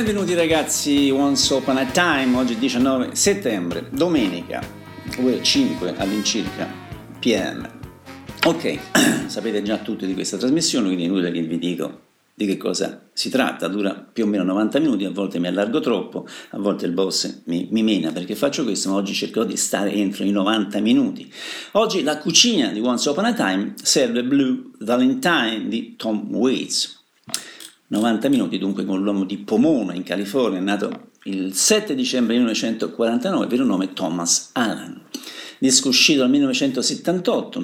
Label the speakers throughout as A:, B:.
A: Benvenuti ragazzi, Once Upon a Time, oggi 19 settembre, domenica, ore 5 all'incirca PM. Ok, sapete già tutti di questa trasmissione, quindi è inutile che vi dico di che cosa si tratta, dura più o meno 90 minuti, a volte mi allargo troppo, a volte il boss mi, mi mena perché faccio questo, ma oggi cercherò di stare entro i 90 minuti. Oggi la cucina di Once Upon a Time serve Blue Valentine di Tom Waits. 90 minuti dunque con l'uomo di Pomona in California, nato il 7 dicembre 1949, vero nome Thomas Allen disco uscito nel 1978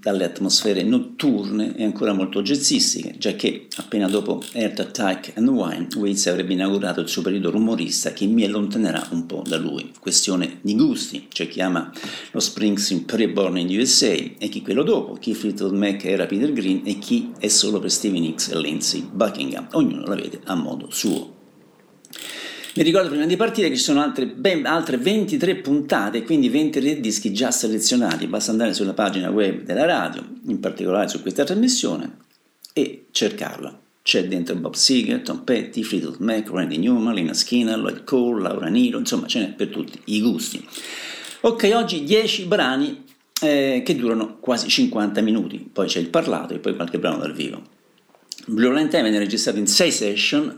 A: dalle atmosfere notturne e ancora molto jazzistiche, già che appena dopo Earth Attack and Wine Waits avrebbe inaugurato il suo periodo rumorista che mi allontanerà un po' da lui. Questione di gusti, c'è chi ama lo Springsteen pre-born in USA e chi quello dopo, chi Fleetwood Mac era Peter Green e chi è solo per Stevie Nicks e Lindsay Buckingham, ognuno la vede a modo suo. Vi ricordo prima di partire che ci sono altre, ben, altre 23 puntate, quindi 23 dischi già selezionati. Basta andare sulla pagina web della radio, in particolare su questa trasmissione, e cercarla. C'è dentro Bob Seger, Tom Petty, Fleetwood Mac, Randy Newman, Lina Skinner, Lloyd Cole, Laura Niro, insomma ce n'è per tutti i gusti. Ok, oggi 10 brani eh, che durano quasi 50 minuti, poi c'è il parlato e poi qualche brano dal vivo. Blue Valentine venne registrato in 6 session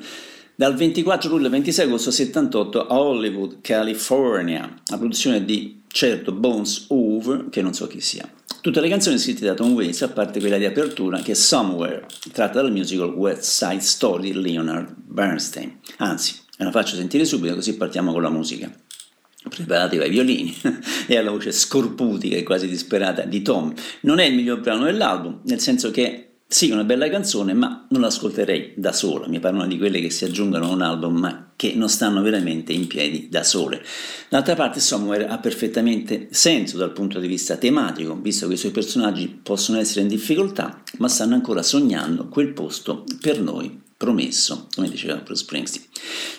A: dal 24 luglio al 26 agosto 78 a Hollywood, California, la produzione di certo Bones Over, che non so chi sia. Tutte le canzoni scritte da Tom Waits, a parte quella di apertura, che è Somewhere, tratta dal musical West Side Story di Leonard Bernstein. Anzi, ve la faccio sentire subito così partiamo con la musica. Preparatevi ai violini e alla voce scorputica e quasi disperata di Tom. Non è il miglior brano dell'album, nel senso che sì, una bella canzone, ma non l'ascolterei da sola. Mi parlano di quelle che si aggiungono a un album, ma che non stanno veramente in piedi da sole. D'altra parte, Somewhere ha perfettamente senso dal punto di vista tematico, visto che i suoi personaggi possono essere in difficoltà, ma stanno ancora sognando quel posto per noi promesso, come diceva Bruce Springsteen.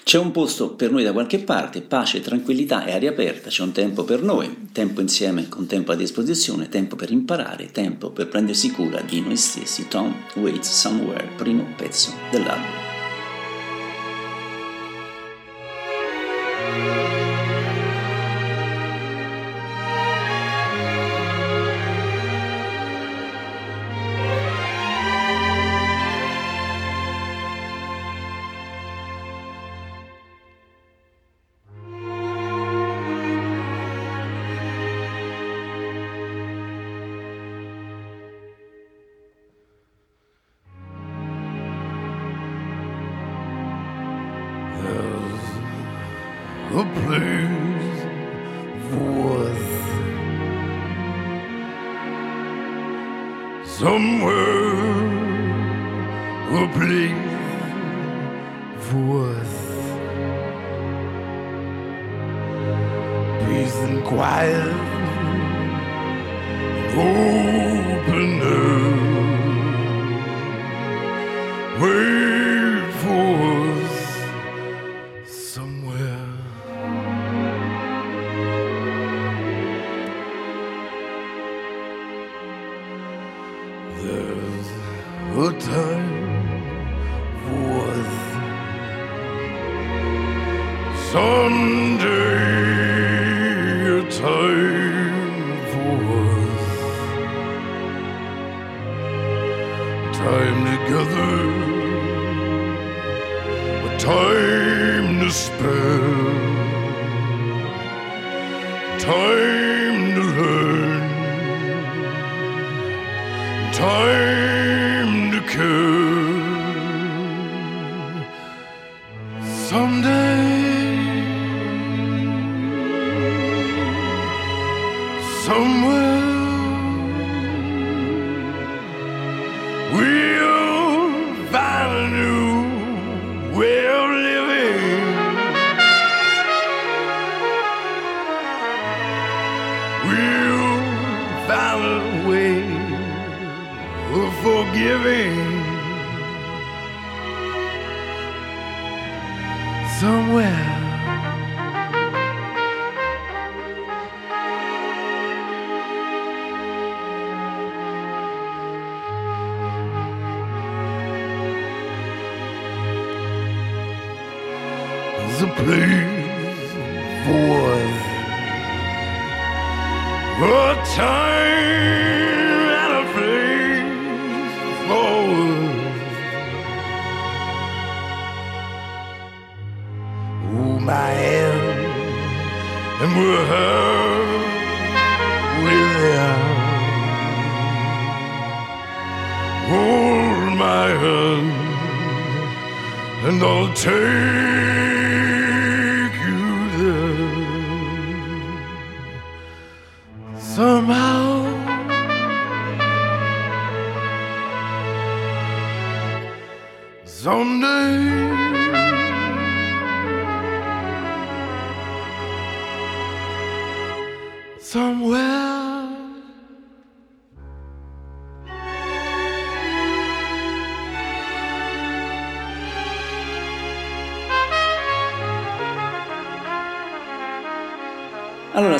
A: C'è un posto per noi da qualche parte, pace, tranquillità e aria aperta, c'è un tempo per noi, tempo insieme con tempo a disposizione, tempo per imparare, tempo per prendersi cura di noi stessi. Tom Waits Somewhere, primo pezzo dell'album.
B: forgiving. Somewhere
A: two.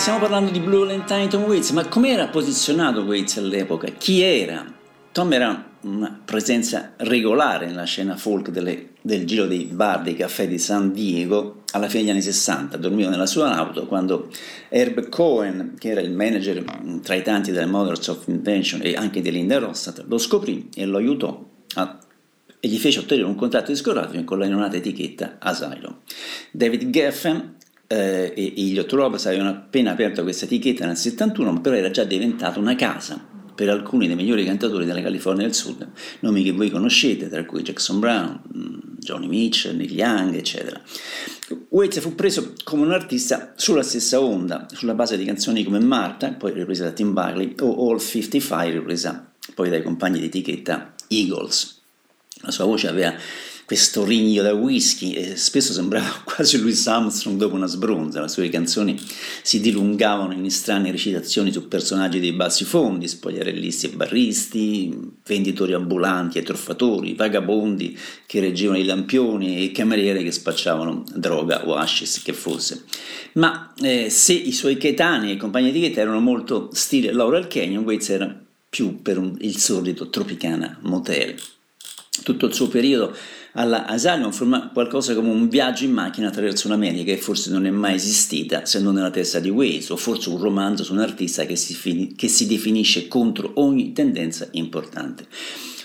A: Stiamo parlando di Blue Valentine Tom Waits, ma com'era posizionato Waits all'epoca? Chi era? Tom era una presenza regolare nella scena folk delle, del giro dei bar dei caffè di San Diego alla fine degli anni 60. Dormiva nella sua auto quando Herb Cohen, che era il manager mh, tra i tanti delle Mothers of Invention e anche di Linda Ronstadt, lo scoprì e lo aiutò a e gli fece ottenere un contratto discografico con la neonata etichetta Asylum. David Geffen eh, e Elliot Roberts avevano appena aperto questa etichetta nel 71, ma però era già diventata una casa per alcuni dei migliori cantatori della California del Sud, nomi che voi conoscete, tra cui Jackson Brown, Johnny Mitchell, Neil Young, eccetera. Waits fu preso come un artista sulla stessa onda, sulla base di canzoni come Martha, poi ripresa da Tim Buckley, o All 55, ripresa poi dai compagni di etichetta Eagles. La sua voce aveva questo rigno da whisky e spesso sembrava quasi Louis Armstrong dopo una sbronza. Le sue canzoni si dilungavano in strane recitazioni su personaggi dei bassi fondi, spogliarellisti e barristi, venditori ambulanti e truffatori, vagabondi che reggevano i lampioni e cameriere che spacciavano droga o hashish che fosse. Ma eh, se i suoi coetanei e compagni di etichetta erano molto stile Laurel Canyon, Waits era più per un, il solito Tropicana Motel tutto il suo periodo alla Asylum forma qualcosa come un viaggio in macchina attraverso un'America che forse non è mai esistita se non nella testa di Waze o forse un romanzo su un artista che si, fini, che si definisce contro ogni tendenza importante.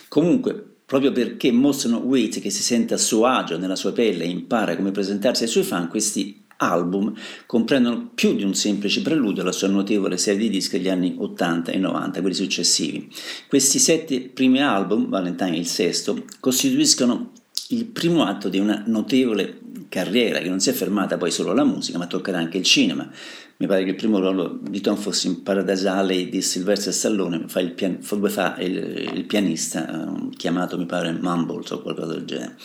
A: Comunque, proprio perché mostrano Waits che si sente a suo agio nella sua pelle e impara come presentarsi ai suoi fan, questi album comprendono più di un semplice preludio alla sua notevole serie di dischi degli anni 80 e 90, quelli successivi. Questi sette primi album, Valentine il sesto, costituiscono il primo atto di una notevole carriera che non si è fermata poi solo alla musica, ma toccherà anche il cinema. Mi pare che il primo ruolo di Tom fosse in Paradise Alley di Sylvester Stallone, fa il, pian, fa il, il pianista uh, chiamato mi pare Mumbles o qualcosa del genere.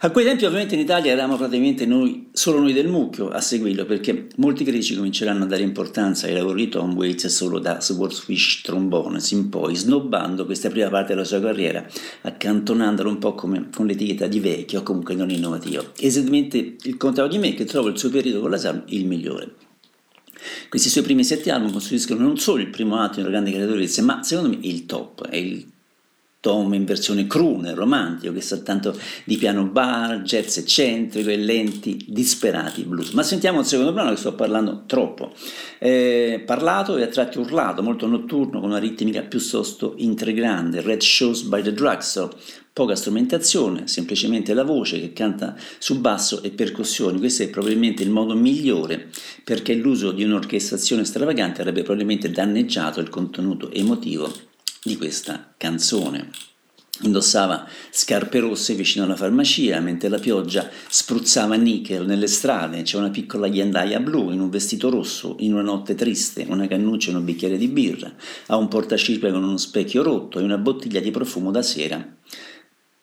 A: A quei tempi ovviamente in Italia eravamo praticamente noi, solo noi del mucchio a seguirlo perché molti critici cominceranno a dare importanza ai lavori di Tom Waits solo da Swordfish Trombones in poi, snobbando questa prima parte della sua carriera, accantonandola un po' come con l'etichetta di vecchio comunque non innovativo. Esattamente il contrario di me che trovo il suo periodo con la Sam il migliore. Questi suoi primi sette album costituiscono non solo il primo atto di una grande creatrice, ma secondo me il top, è il Tom in versione crooner, romantico, che sa tanto di piano bar, jazz eccentrico e lenti, disperati blues. Ma sentiamo il secondo brano che sto parlando troppo. Eh, parlato e a tratti urlato, molto notturno, con una ritmica piuttosto intrigante, Red Shows by the Drugstore, poca strumentazione, semplicemente la voce che canta su basso e percussioni. Questo è probabilmente il modo migliore perché l'uso di un'orchestrazione stravagante avrebbe probabilmente danneggiato il contenuto emotivo di questa canzone. Indossava scarpe rosse vicino alla farmacia, mentre la pioggia spruzzava nickel nelle strade. C'è una piccola ghiandaia blu in un vestito rosso, in una notte triste, una cannuccia e un bicchiere di birra. Ha un portacirpe con uno specchio rotto e una bottiglia di profumo da sera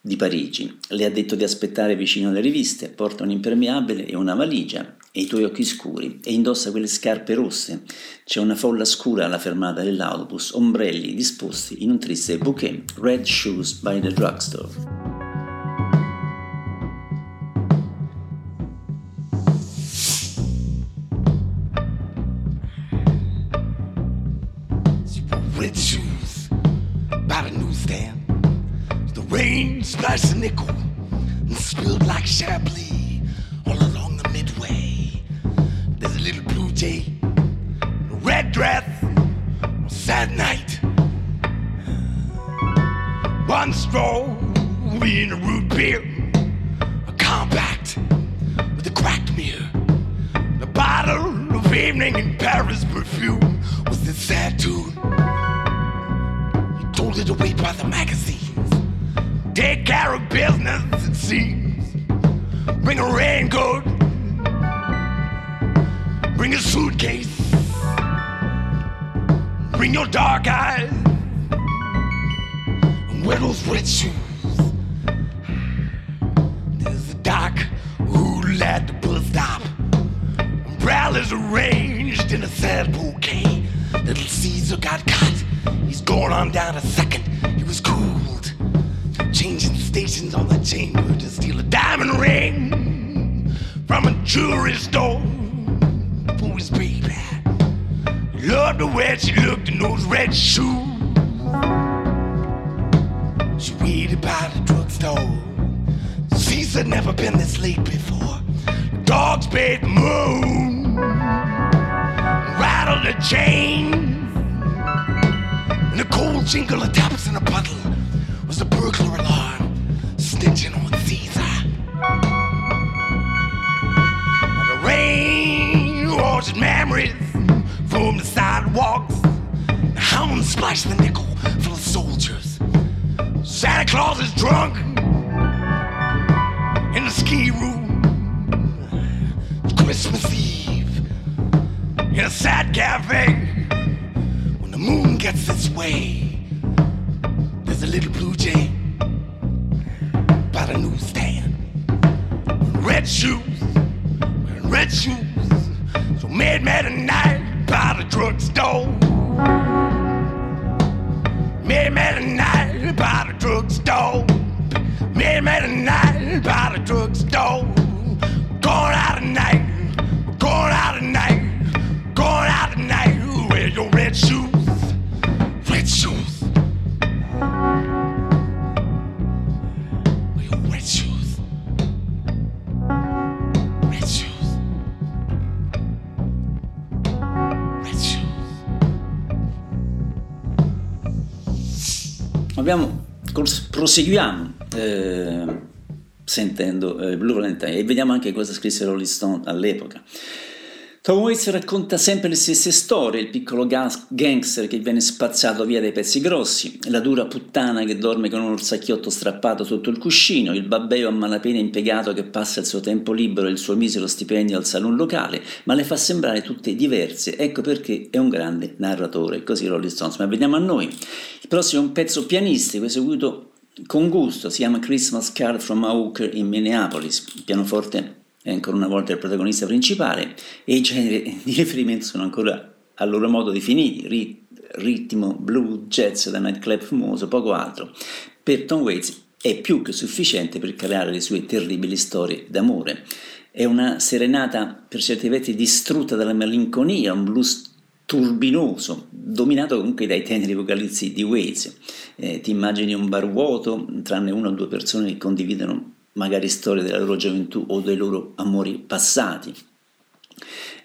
A: di Parigi. Le ha detto di aspettare vicino alle riviste, porta un impermeabile e una valigia e i tuoi occhi scuri e indossa quelle scarpe rosse. C'è una folla scura alla fermata dell'autobus, ombrelli disposti in un triste bouquet, Red Shoes by the Drugstore.
B: Splashed nickel. And spilled like Chablis
A: proseguiamo eh, sentendo eh, Blue Valentine e vediamo anche cosa scrisse Rolling Stone all'epoca. Tom Waits racconta sempre le stesse storie, il piccolo gas- gangster che viene spazzato via dai pezzi grossi, la dura puttana che dorme con un orsacchiotto strappato sotto il cuscino, il babbeo a malapena impiegato che passa il suo tempo libero e il suo misero stipendio al salon locale, ma le fa sembrare tutte diverse, ecco perché è un grande narratore, così Rolling Stones. Ma veniamo a noi. Il prossimo è un pezzo pianistico eseguito con gusto, si chiama Christmas Card from a Hooker in Minneapolis, il pianoforte è ancora una volta il protagonista principale e i generi di riferimento sono ancora a loro modo definiti, rit- ritmo, blues, jazz da nightclub famoso, poco altro. Per Tom Waits è più che sufficiente per creare le sue terribili storie d'amore. È una serenata per certi versi distrutta dalla malinconia, un blues turbinoso, dominato comunque dai teneri vocalizzi di Waits. Eh, ti immagini un bar vuoto, tranne una o due persone che condividono magari storie della loro gioventù o dei loro amori passati.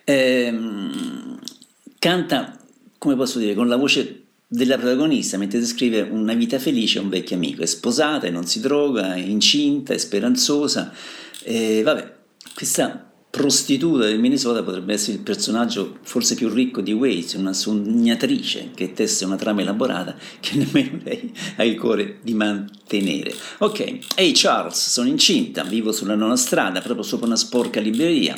A: Ehm, canta, come posso dire, con la voce della protagonista mentre descrive una vita felice a un vecchio amico. È sposata, e non si droga, è incinta, è speranzosa. E vabbè, questa prostituta del Minnesota potrebbe essere il personaggio forse più ricco di Waits, una sognatrice che tesse una trama elaborata che nemmeno lei ha il cuore di mantenere. Ok, ehi hey Charles, sono incinta, vivo sulla nona strada, proprio sopra una sporca libreria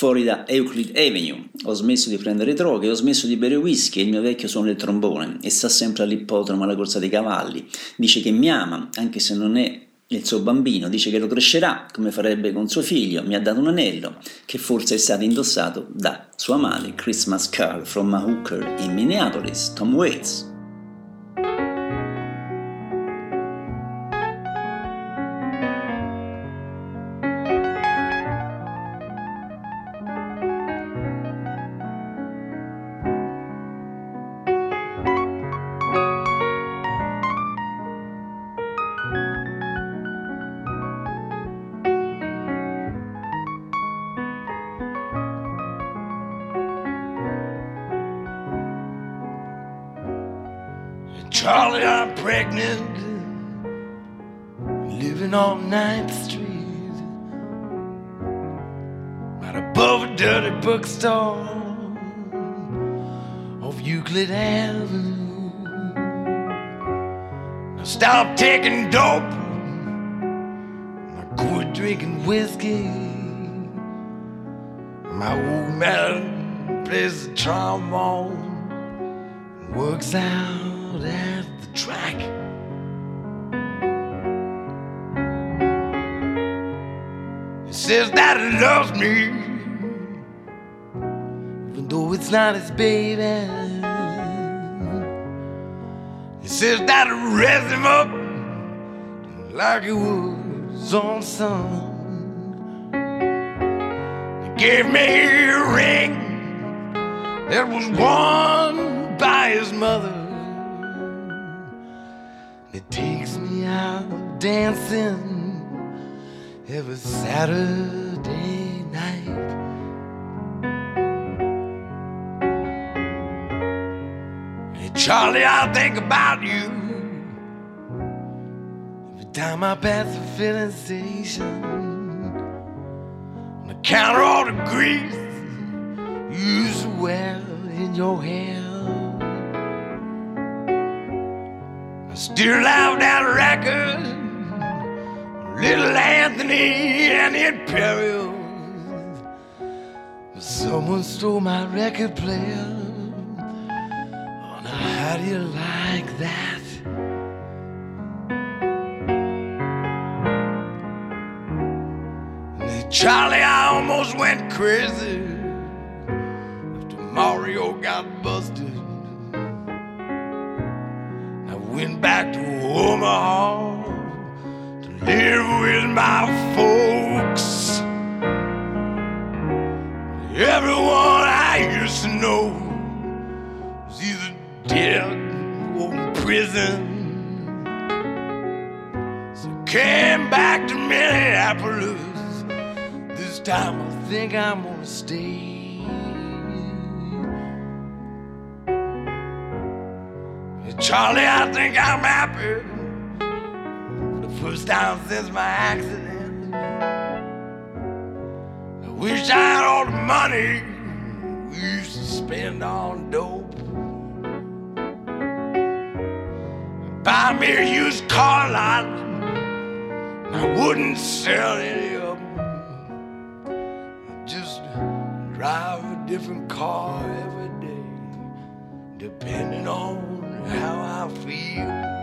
A: fuori da Euclid Avenue. Ho smesso di prendere droghe, ho smesso di bere whisky e il mio vecchio suona il trombone e sta sempre all'ippodromo alla corsa dei cavalli. Dice che mi ama, anche se non è il suo bambino, dice che lo crescerà come farebbe con suo figlio. Mi ha dato un anello che forse è stato indossato da sua madre. Christmas Card from a Hooker in Minneapolis, Tom Waits.
B: Charlie, I'm pregnant. living on Ninth Street, right above a dirty bookstore off Euclid Avenue. I stopped taking dope, I quit drinking whiskey. My old man plays the trombone works out at the track. He says that he loves me, even though it's not his baby. He says that he raised him up like he was on son. He gave me a ring that was worn by his mother. Dancing every Saturday night. Hey, Charlie, I think about you every time I pass the filling station. And the counter, all the grease you wear in your hair. I still have that record, Little Anthony and the Imperials. Someone stole my record player. Oh, now how do you like that? Charlie, I almost went crazy after Mario got busted. I went back to Omaha live with my folks. Everyone I used to know is either dead or in prison. So I came back to Minneapolis. This time I think I'm gonna stay. Charlie, I think I'm happy. First time since my accident. I wish I had all the money we used to spend on dope. Buy me a used car lot. I wouldn't sell any of them. Just drive a different car every day, depending on how I feel.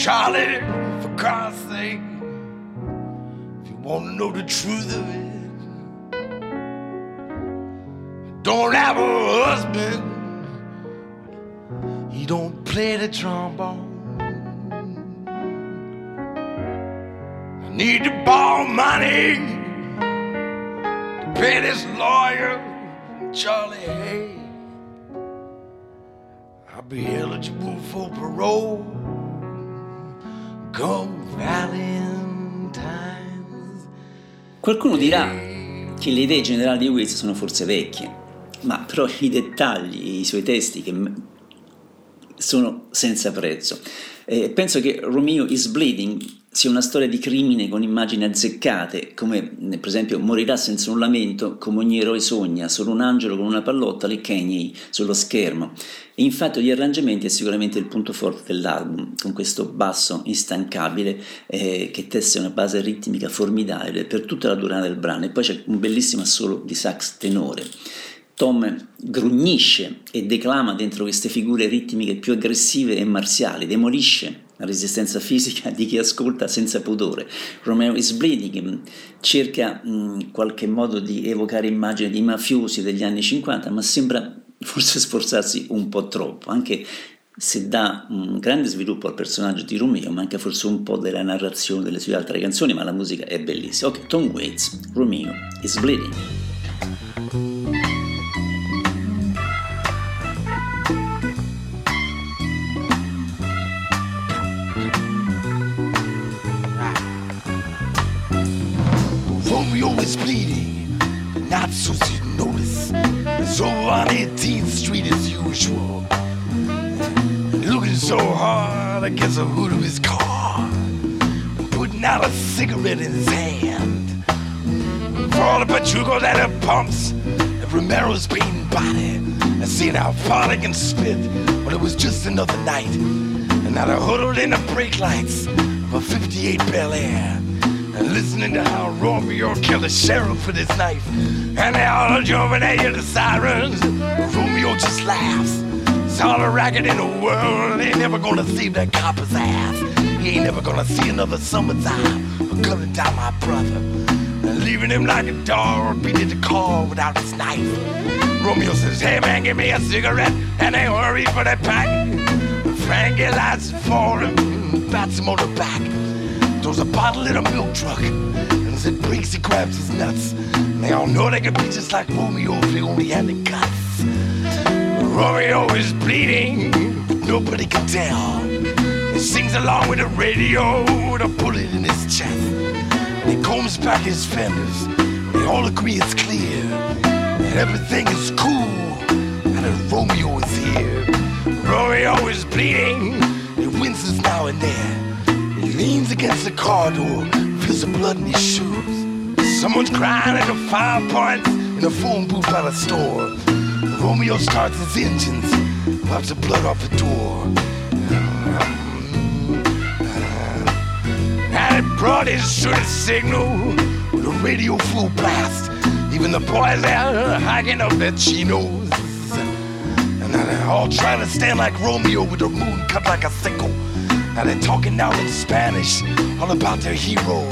B: Charlie, for God's sake, if you want to know the truth of it, don't have a husband. He don't play the trombone. I need to borrow money to pay this lawyer. Charlie Hay. I'll be eligible for parole.
A: Qualcuno dirà che le idee generali di Wills sono forse vecchie, ma però i dettagli, i suoi testi che sono senza prezzo. Eh, penso che Romeo is Bleeding sia una storia di crimine con immagini azzeccate, come per esempio morirà senza un lamento, come ogni eroe sogna, solo un angelo con una pallotta, le Kanye sullo schermo. E infatti gli arrangiamenti è sicuramente il punto forte dell'album, con questo basso instancabile eh, che tesse una base ritmica formidabile per tutta la durata del brano e poi c'è un bellissimo assolo di sax tenore. Tom grugnisce e declama dentro queste figure ritmiche più aggressive e marziali, demolisce la resistenza fisica di chi ascolta senza pudore. Romeo is Bleeding cerca in qualche modo di evocare immagini di mafiosi degli anni 50, ma sembra forse sforzarsi un po' troppo, anche se dà un grande sviluppo al personaggio di Romeo, manca forse un po' della narrazione delle sue altre canzoni, ma la musica è bellissima. Ok, Tom Waits, Romeo is Bleeding.
B: So you notice. It's over on 18th Street as usual. Looking so hard against the hood of his car, putting out a cigarette in his hand. For all the pachuco that it pumps, of Romero's beaten body, and seeing how far they can spit. Well, it was just another night, and now they're huddled in the brake lights of a 58 Bel Air. And listening to how Romeo killed the sheriff with his knife. And they all jumping at you, the sirens. Romeo just laughs. It's all a racket in the world. They ain't never gonna save that copper's ass. He ain't never gonna see another summertime for cutting down my brother. And leaving him like a dog beating the car without his knife. Romeo says, hey man, give me a cigarette. And they hurry for that pack. Frankie lights for him, bats him on the back. Throws a bottle in a milk truck. And as it breaks, he grabs his nuts. And they all know they can be just like Romeo if they only had the guts. Romeo is bleeding, nobody can tell. He sings along with the radio with a bullet in his chest. And he combs back his fenders. They all agree it's clear. And everything is cool. And that Romeo is here. Romeo is bleeding. He winces now and then. He leans against the car door, feels the blood in his shoes. Someone's crying at the fire points in a phone booth by the store. Romeo starts his engines, wipes the blood off the door. Uh, uh, uh, and it brought his shooting signal with a radio full blast. Even the boys there hiking up their chinos. And now they're all trying to stand like Romeo with their moon cut like a sickle. Now they're talking now in Spanish, all about their hero.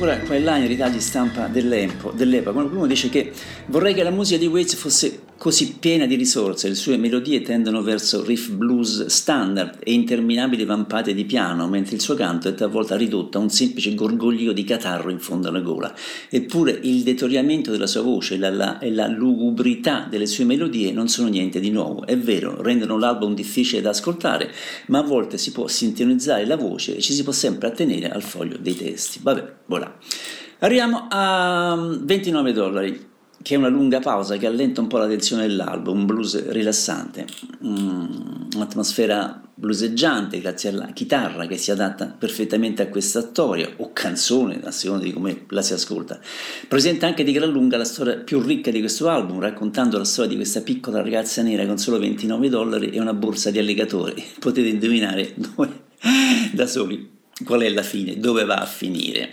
A: Ancora quel line i ritagli stampa dell'epoca. Qualcuno dice che vorrei che la musica di Waits fosse così piena di risorse, le sue melodie tendono verso riff blues standard e interminabili vampate di piano, mentre il suo canto è talvolta ridotto a un semplice gorgoglio di catarro in fondo alla gola. Eppure il deterioramento della sua voce e la, la- e la lugubrità delle sue melodie non sono niente di nuovo. È vero, rendono l'album difficile da ascoltare, ma a volte si può sintonizzare la voce e ci si può sempre attenere al foglio dei testi. Vabbè, voilà. Arriviamo a 29 dollari che è una lunga pausa che allenta un po' la tensione dell'album, un blues rilassante, mm, un'atmosfera bluseggiante grazie alla chitarra che si adatta perfettamente a questa storia o canzone a seconda di come la si ascolta. Presenta anche di gran lunga la storia più ricca di questo album, raccontando la storia di questa piccola ragazza nera con solo 29 dollari e una borsa di alligatori. Potete indovinare da soli qual è la fine, dove va a finire.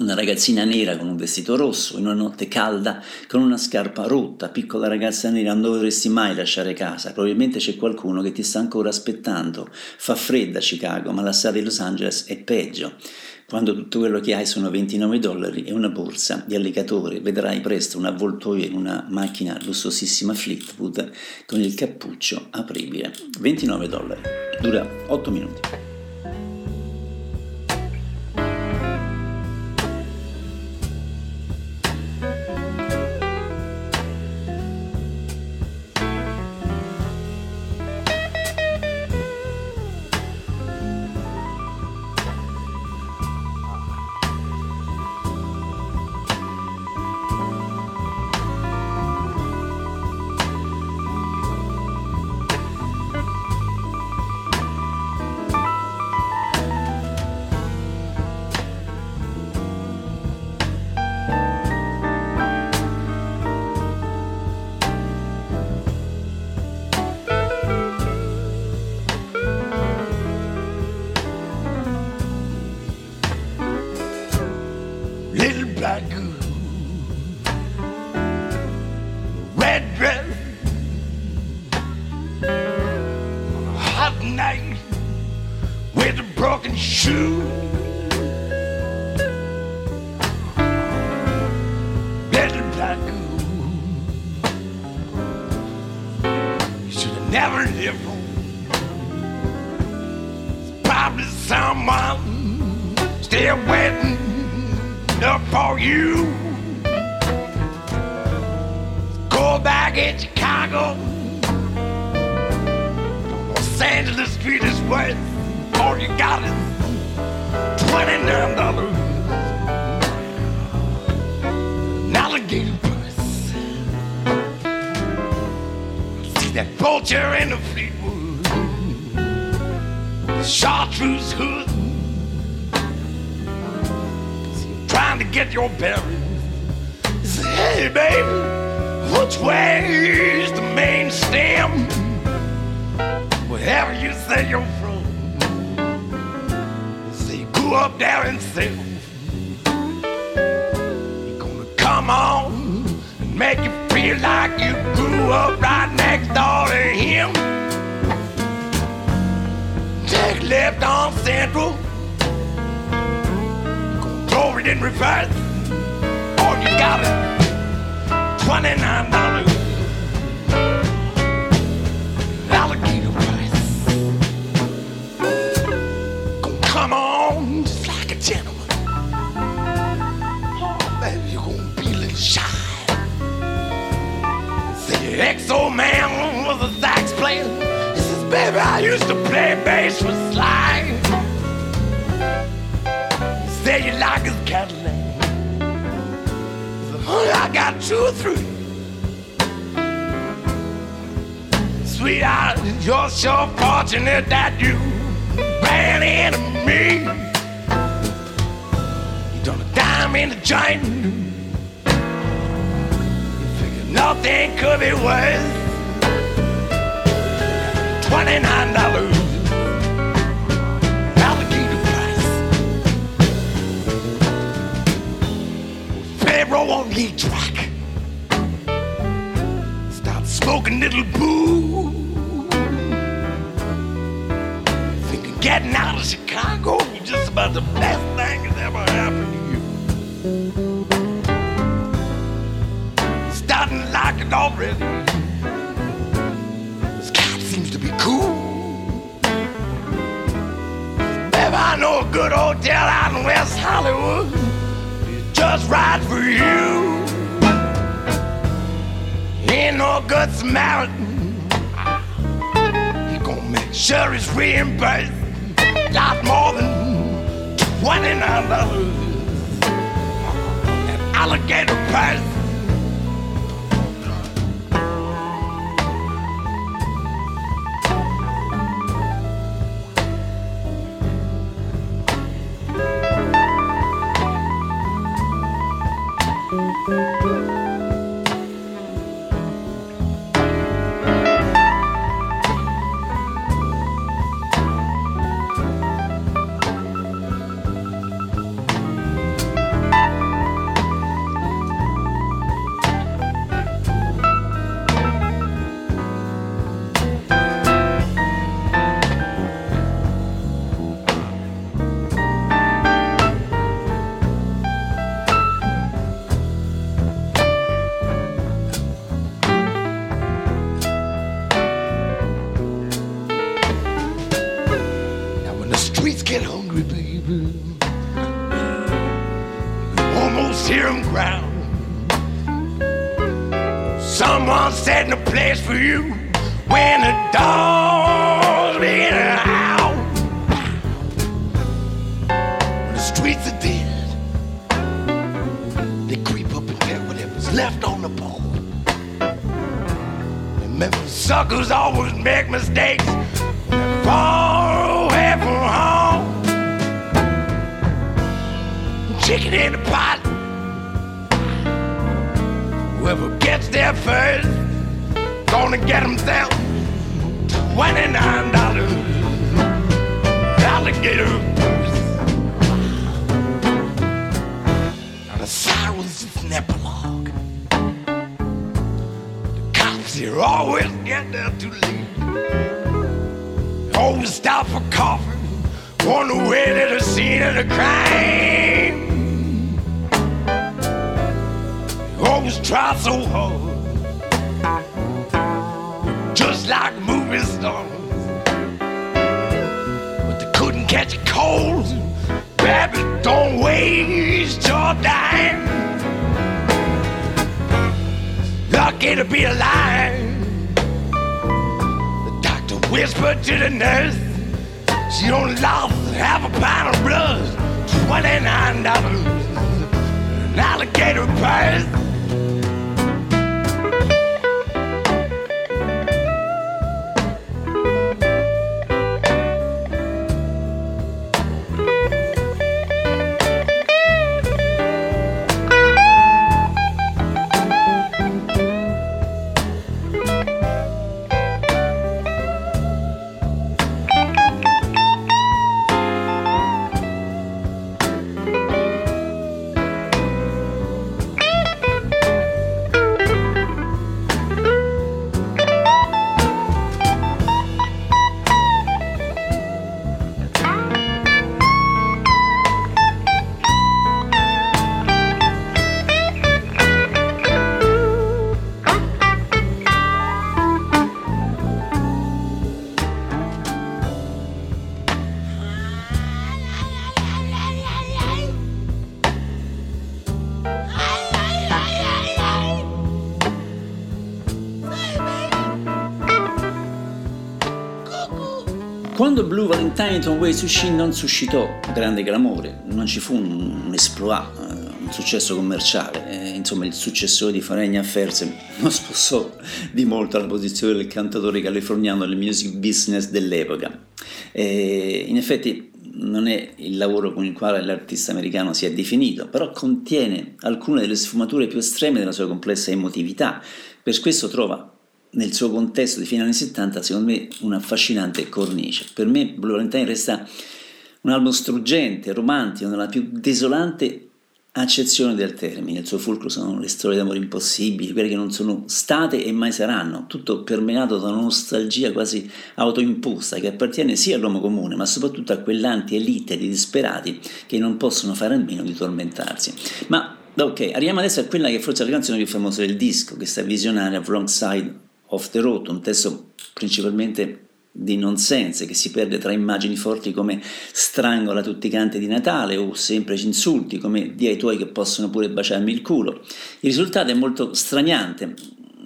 A: Una ragazzina nera con un vestito rosso, in una notte calda, con una scarpa rotta, piccola ragazza nera, non dovresti mai lasciare casa, probabilmente c'è qualcuno che ti sta ancora aspettando. Fa fredda a Chicago, ma la strada di Los Angeles è peggio. Quando tutto quello che hai sono 29 dollari e una borsa di alligatore, vedrai presto un avvoltoio in una macchina lussosissima Fleetwood con il cappuccio apribile. 29 dollari, dura 8 minuti.
B: to get your bearings. Say, hey, baby, which way is the main stem? Wherever you say you're from. You say, up there and say, you're gonna come on and make you feel like you grew up right next door to him. Take left on Central it in reverse, or you got it. Twenty-nine dollars. Alligator price. Gonna come on just like a gentleman. Oh, baby, you gonna be a little shy. Say your ex-old man was a sax player. He says, baby, I used to play bass with Sly say you like his Honey, I got two or three. Sweetheart, you're so fortunate that you ran into me. You done a dime in the joint. You figure nothing could be worth $29. row on the track. start smoking, little boo. Thinking getting out of Chicago was just about the best thing that ever happened to you. Starting to already. This cat seems to be cool. Baby, I know a good hotel out in West Hollywood just right for you. Ain't no good Samaritan. He gonna make sure he's reimbursed. Got more than twenty nine dollars. An alligator purse.
A: Tom Waits uscì non suscitò grande clamore, non ci fu un, un exploit, eh, un successo commerciale, eh, insomma il successore di Faregna Affairs non spossò di molto la posizione del cantatore californiano nel music business dell'epoca. Eh, in effetti non è il lavoro con il quale l'artista americano si è definito, però contiene alcune delle sfumature più estreme della sua complessa emotività, per questo trova nel suo contesto di fine anni 70, secondo me, una affascinante cornice. Per me Blue Valentine resta un album struggente, romantico, nella più desolante accezione del termine. Il suo fulcro sono le storie d'amore impossibili, quelle che non sono state e mai saranno, tutto permeato da una nostalgia quasi autoimposta che appartiene sia all'uomo comune, ma soprattutto a quell'anti-elite di disperati che non possono fare a meno di tormentarsi. Ma ok, arriviamo adesso a quella che forse è la canzone più famosa del disco, questa visionaria Wrong Side Off the Road, un testo principalmente di nonsense che si perde tra immagini forti come strangola tutti i canti di Natale o semplici insulti come di ai tuoi che possono pure baciarmi il culo. Il risultato è molto straniante,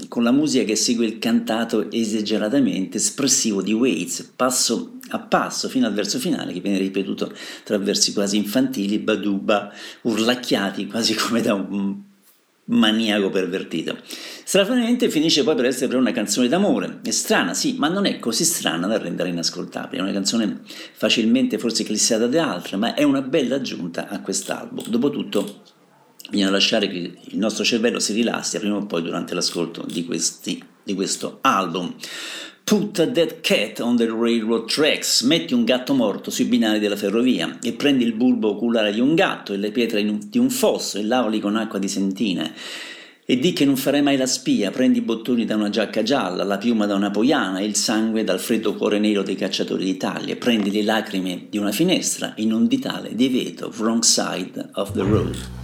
A: con la musica che segue il cantato esageratamente espressivo di Waits, passo a passo fino al verso finale che viene ripetuto tra versi quasi infantili, baduba, urlacchiati quasi come da un maniaco pervertito. Stranamente finisce poi per essere una canzone d'amore. È strana, sì, ma non è così strana da rendere inascoltabile. È una canzone facilmente forse eclissata da altre, ma è una bella aggiunta a quest'album. Dopotutto, bisogna lasciare che il nostro cervello si rilassi prima o poi durante l'ascolto di, questi, di questo album. Put a dead cat on the railroad tracks, metti un gatto morto sui binari della ferrovia e prendi il bulbo oculare di un gatto e le pietre di un fosso e lavali con acqua di sentine. E di che non farai mai la spia, prendi i bottoni da una giacca gialla, la piuma da una poiana e il sangue dal freddo cuore nero dei cacciatori d'Italia, prendi le lacrime di una finestra in un ditale divieto, wrong side of the road.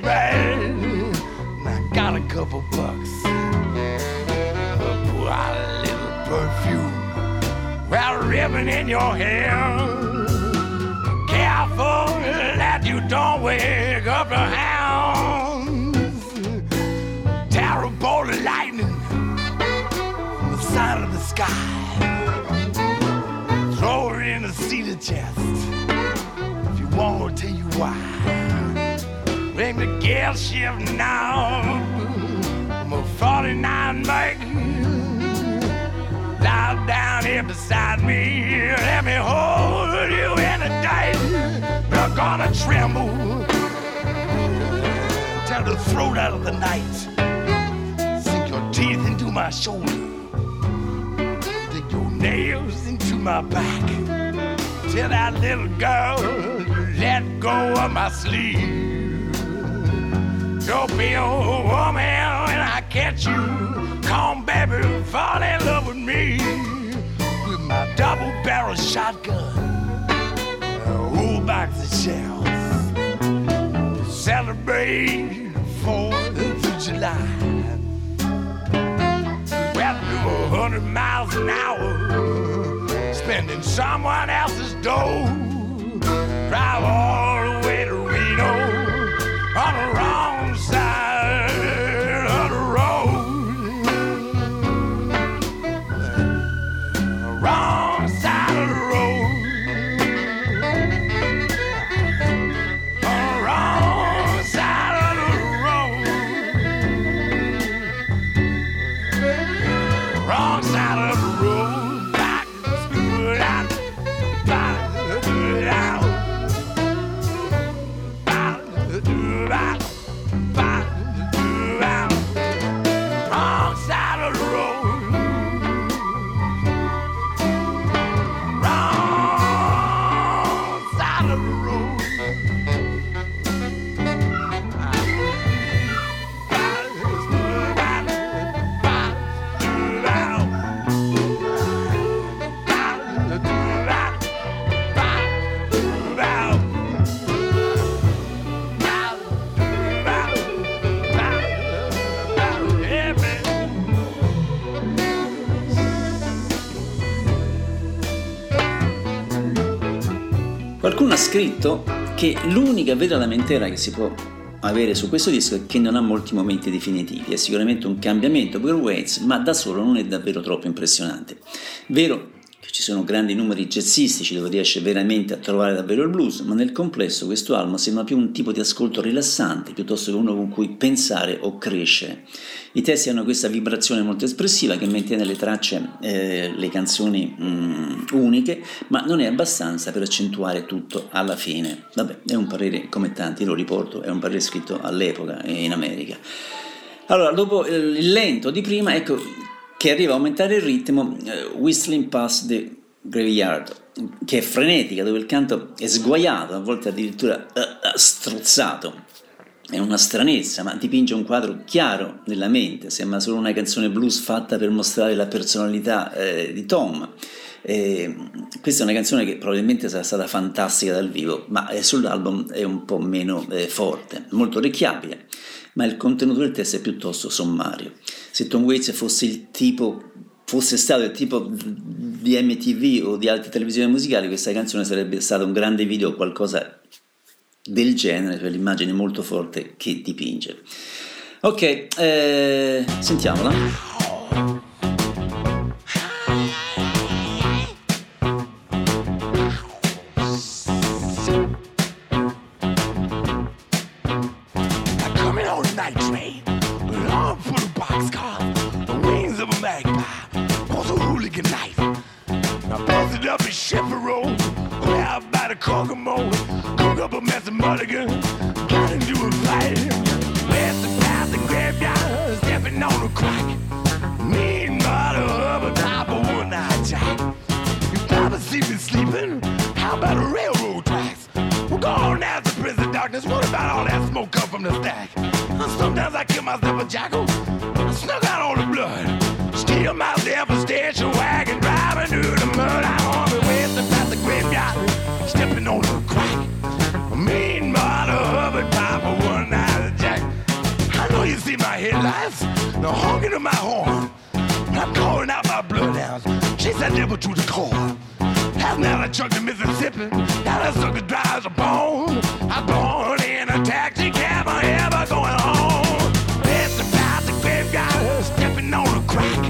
B: Bag. And I got a couple bucks. Pour out a little perfume. Well, ribbon in your hair. Careful that you don't wake up the hounds. Terrible lightning from the side of the sky see the chest. If you want, to tell you why. The gear shift now. I'm a 49 make. Lie down here beside me. Let me hold you in the day. You're gonna tremble. Tell the throat out of the night. Sink your teeth into my shoulder. Dig your nails into my back till that little girl let go of my sleeve. You'll be a woman when I catch you. Come, baby, fall in love with me with my double barrel shotgun, a whole box of shells. Celebrate Fourth of July. Well, a hundred miles an hour spending someone else's dough. Drive all the way to Reno on the wrong
A: Qualcuno ha scritto che l'unica vera lamentela che si può avere su questo disco è che non ha molti momenti definitivi, è sicuramente un cambiamento per Waits, ma da solo non è davvero troppo impressionante. Vero che ci sono grandi numeri jazzistici dove riesce veramente a trovare davvero il blues, ma nel complesso questo album sembra più un tipo di ascolto rilassante piuttosto che uno con cui pensare o crescere. I testi hanno questa vibrazione molto espressiva che mantiene le tracce, eh, le canzoni mm, uniche, ma non è abbastanza per accentuare tutto alla fine. Vabbè, è un parere come tanti, lo riporto, è un parere scritto all'epoca in America.
B: Allora, dopo il lento di prima, ecco che arriva a aumentare il ritmo uh, Whistling Past the Graveyard, che è frenetica, dove il canto è sguaiato, a volte addirittura uh, uh, strozzato. È una stranezza, ma dipinge un quadro chiaro nella mente, sembra solo una canzone blues fatta per mostrare la personalità eh, di Tom. Eh, questa è una canzone che probabilmente sarà stata fantastica dal vivo, ma eh, sull'album è un po' meno eh, forte, molto orecchiabile ma il contenuto del testo è piuttosto sommario. Se Tom Waits fosse tipo fosse stato il tipo di MTV o di altre televisioni musicali, questa canzone sarebbe stata un grande video o qualcosa del genere, per l'immagine molto forte che dipinge. Ok, eh, sentiamola. down. She said, nibble to the core. Has now I truck to Mississippi. Now that sucker drives a bone. I born in a taxi cab. I ever going home. Best about the graveyard, stepping on a crack.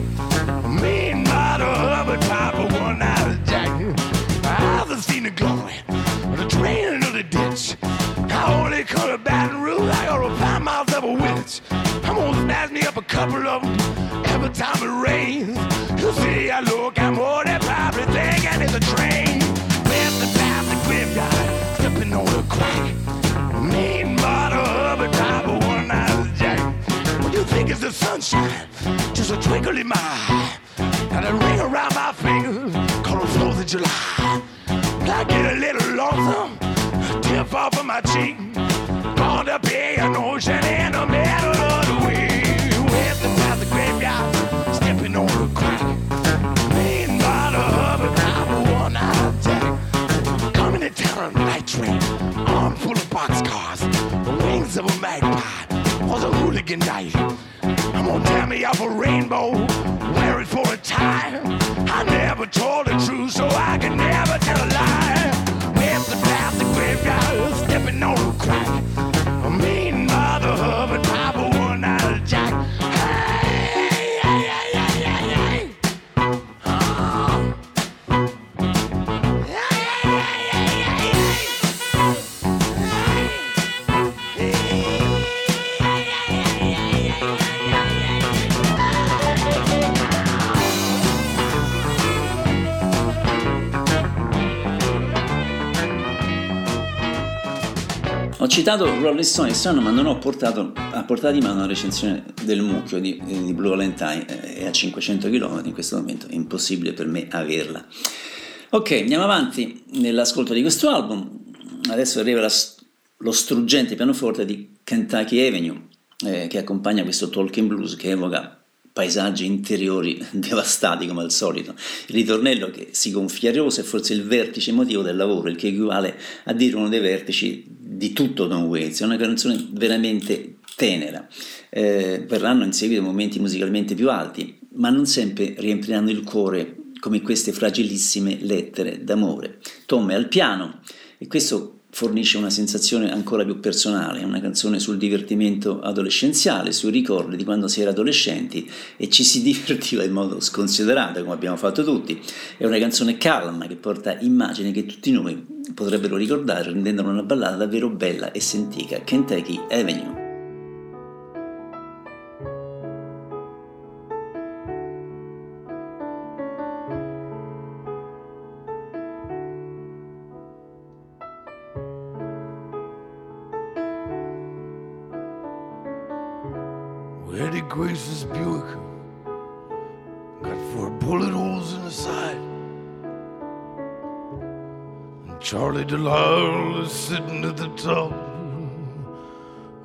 B: Mean mother of a type of one night jack. I've seen the glory. The draining of the ditch. I only come to Baton Rouge. I got five miles of a witch. I'm gonna snatch me up a couple of them every time it rains. See, I look, I'm more than probably thinking it's a train. With the path to grip guy, stepping on the crack. Mean model of a driver, one night jack. What you think is the sunshine? Just a twinkle in my eye. Got a ring around my finger, call it 4th of July. I get a little lonesome, tip off of my cheek. Gonna be an ocean in a minute. train, arm full of boxcars, the wings of a magpie, was a hooligan night. I'm gonna tear me up a rainbow, wear it for a tie. I never told the truth, so I can never tell a lie. Half the path, the graveyard, stepping on a crack. Citato Rolling Stone strano ma non ho portato a portata di mano una recensione del mucchio di, di Blue Valentine è a 500 km in questo momento è impossibile per me averla. Ok andiamo avanti nell'ascolto di questo album. Adesso arriva la, lo struggente pianoforte di Kentucky Avenue eh, che accompagna questo talking blues che evoca paesaggi interiori devastati come al solito. Il ritornello che si gonfia rosa è forse il vertice emotivo del lavoro, il che equivale a dire uno dei vertici di tutto Don Waits, è una canzone veramente tenera. Eh, verranno in seguito momenti musicalmente più alti, ma non sempre riempiranno il cuore come queste fragilissime lettere d'amore. Tom è al piano e questo fornisce una sensazione ancora più personale, è una canzone sul divertimento adolescenziale, sui ricordi di quando si era adolescenti e ci si divertiva in modo sconsiderato, come abbiamo fatto tutti. È una canzone calma che porta immagini che tutti noi potrebbero ricordare rendendola una ballata davvero bella e sentica, Kentucky Avenue. Is sitting at the top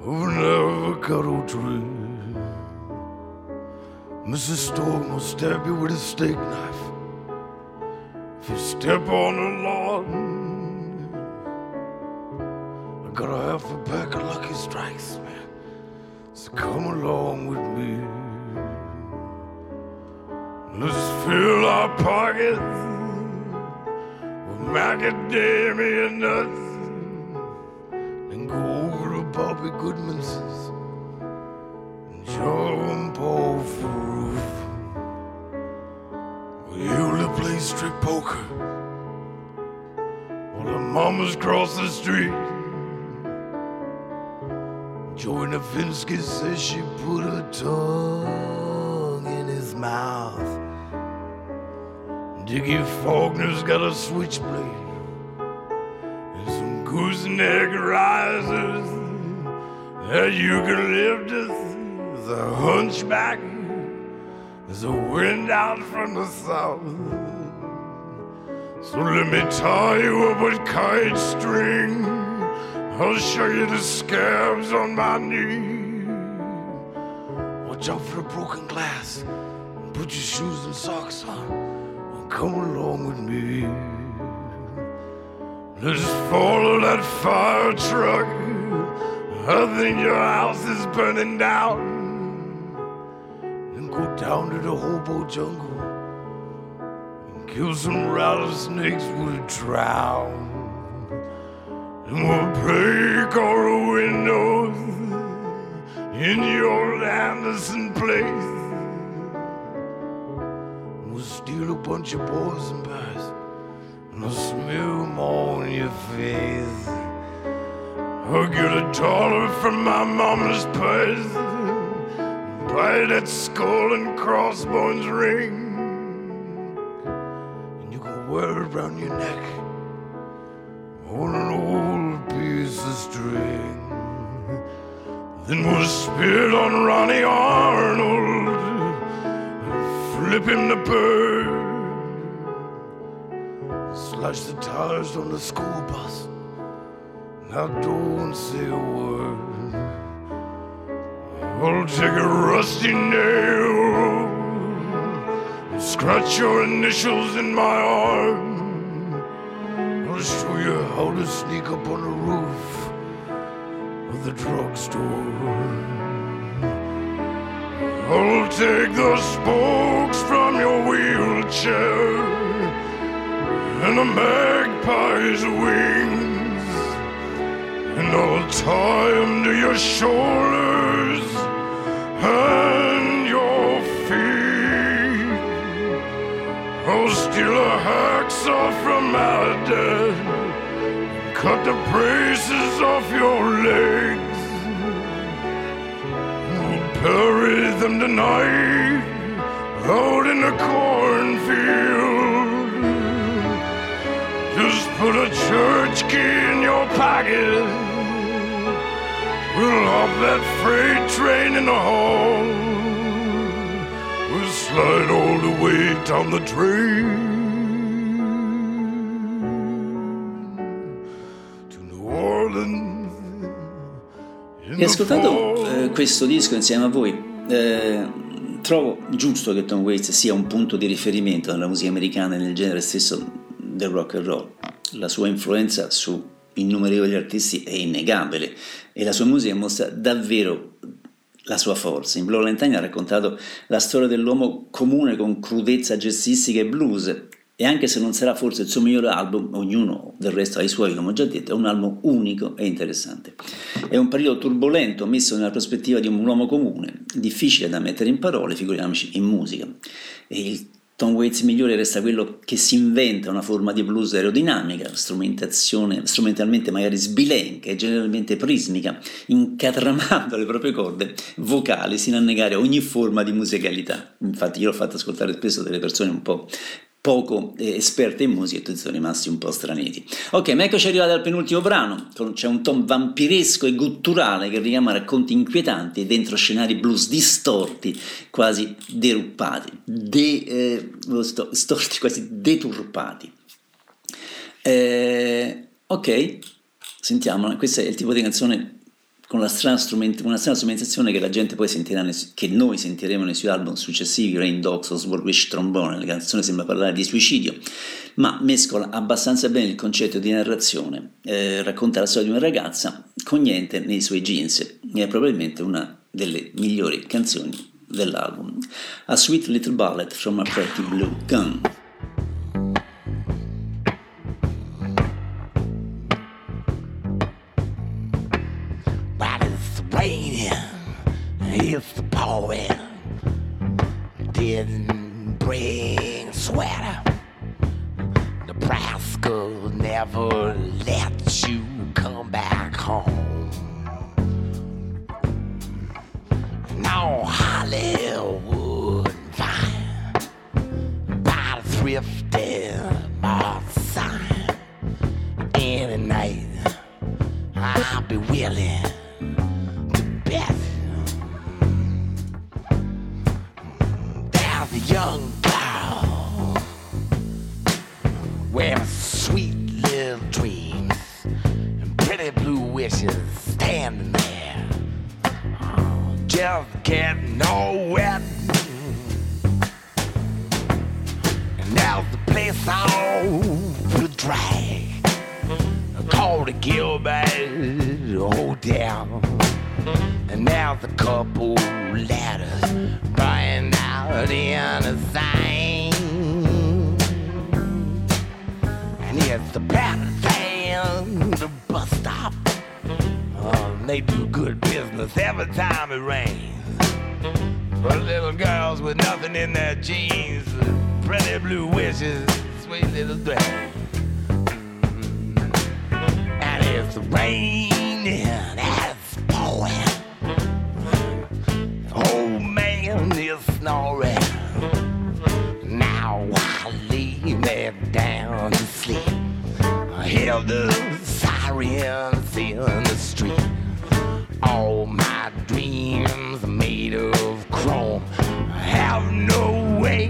B: of an avocado tree. Mrs. Storm will stab you with a steak knife if you step on the lawn. I got a half a pack of Lucky Strikes, man. So come along with me. Macadamia nuts and go over to Bobby Goodman's and jump off the roof. We usually play strip poker while the mamas cross the street. Joey Nafinsky says she put her tongue in his mouth. Dickie Faulkner's got a switchblade and neck rises risers that you can lift as a hunchback as a wind out from the south. So let me tie you up with kite string. I'll show you the scabs on my knee. Watch out for the broken glass. Put your shoes and socks on. And come along with me. Let's follow that fire truck. I think your house is burning down. And go down to the hobo jungle and kill some rattlesnakes with a trowel. And we'll break all the windows in your Anderson place. We'll steal a bunch of and pies them your face. I'll get a dollar from my mama's purse, buy that skull and crossbones ring, and you can wear it around your neck on an old piece of string. Then we'll spit on Ronnie Arnold, flip him the bird, slash the tires on the school bus. Now don't say a word. I'll take a rusty nail and scratch your initials in my arm. I'll show you how to sneak up on the roof of the drugstore. I'll take the spokes from your wheelchair and the magpie's wings. And I'll tie them to your shoulders and your feet. I'll steal a hacksaw from my dad and cut the braces off your legs. We'll bury them tonight out in the cornfield. Just put a church key in your pocket. We'll hop that freight train in the hall. We'll slide all the way down the train to New Orleans.
A: E ascoltando eh, questo disco insieme a voi, eh, trovo giusto che Tom Waits sia un punto di riferimento nella musica americana e nel genere stesso del rock and roll. La sua influenza su innumerevoli artisti è innegabile e la sua musica mostra davvero la sua forza. In Blow Valentine ha raccontato la storia dell'uomo comune con crudezza jazzistica e blues. E anche se non sarà forse il suo migliore album, ognuno del resto ha i suoi, come ho già detto, è un album unico e interessante. È un periodo turbolento messo nella prospettiva di un uomo comune, difficile da mettere in parole, figuriamoci in musica. E il Tom Waits migliore resta quello che si inventa una forma di blues aerodinamica, strumentalmente magari sbilenca e generalmente prismica, incatramando le proprie corde vocali sino a negare ogni forma di musicalità. Infatti io l'ho fatto ascoltare spesso delle persone un po' poco eh, esperte in musica e sono rimasti un po' straniti. Ok, ma eccoci arrivati al penultimo brano, c'è un ton vampiresco e gutturale che richiama racconti inquietanti dentro scenari blues distorti, quasi deruppati, de, eh, storti, quasi deturpati. Eh, ok, sentiamola, questo è il tipo di canzone con la strana strument- una strana strumentazione che la gente poi sentirà, nei, che noi sentiremo nei suoi album successivi, Rain Dogs o Swordwish Trombone, la canzone sembra parlare di suicidio, ma mescola abbastanza bene il concetto di narrazione, eh, racconta la storia di una ragazza con niente nei suoi jeans, è probabilmente una delle migliori canzoni dell'album. A Sweet Little Ballet from a Pretty Blue Gun.
B: The poet didn't bring sweater. Nebraska never let you come back home. No Hollywood fine by the thrifty mart sign. Any night I'll be willing. Young girl with sweet little dreams and pretty blue wishes standing there, just getting nowhere. And now's the place all to drag called the Gilbert oh, Hotel. And now the couple ladders burning out in the thing. And it's the Patterson, the bus stop. Oh, they do good business every time it rains. For little girls with nothing in their jeans, pretty blue wishes, sweet little dress. Mm-hmm. And it's raining snoring. Now I lay me down to sleep. I hear the sirens in the street. All my dreams made of chrome. I have no way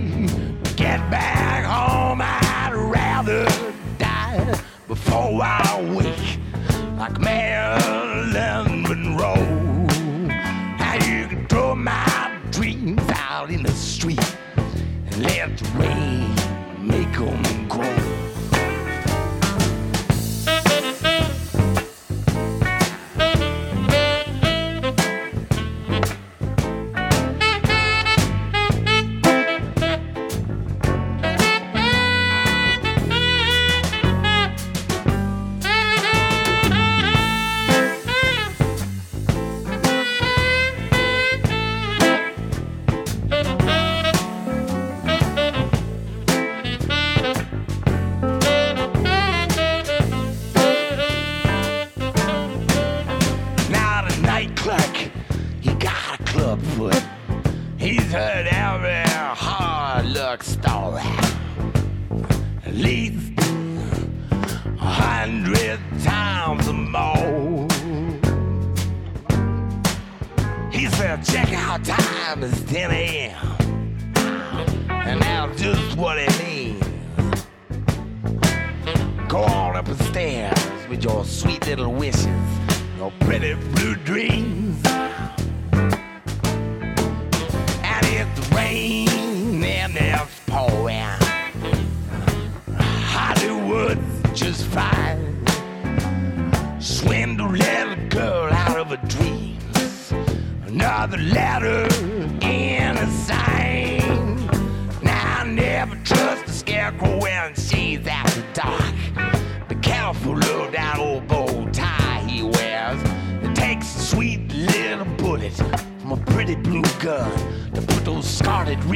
B: to get back home. I'd rather die before I wake like Marilyn street and let the rain make them grow.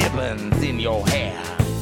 B: ribbons in your
A: hair.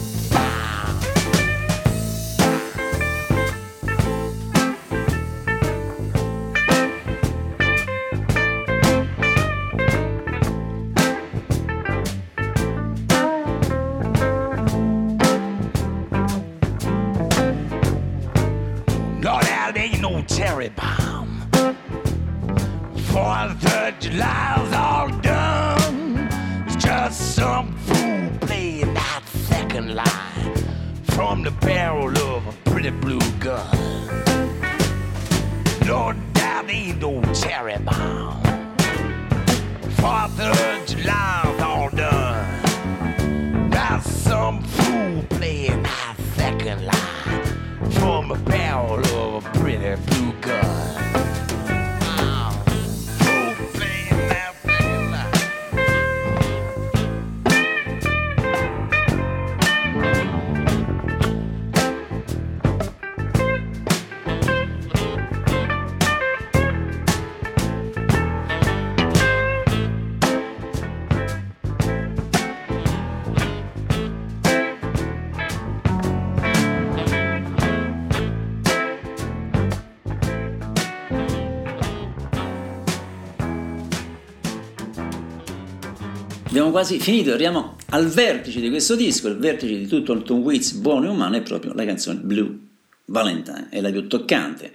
A: Quasi finito, arriviamo al vertice di questo disco, il vertice di tutto il Tom Waits buono e umano è proprio la canzone Blue Valentine, è la più toccante,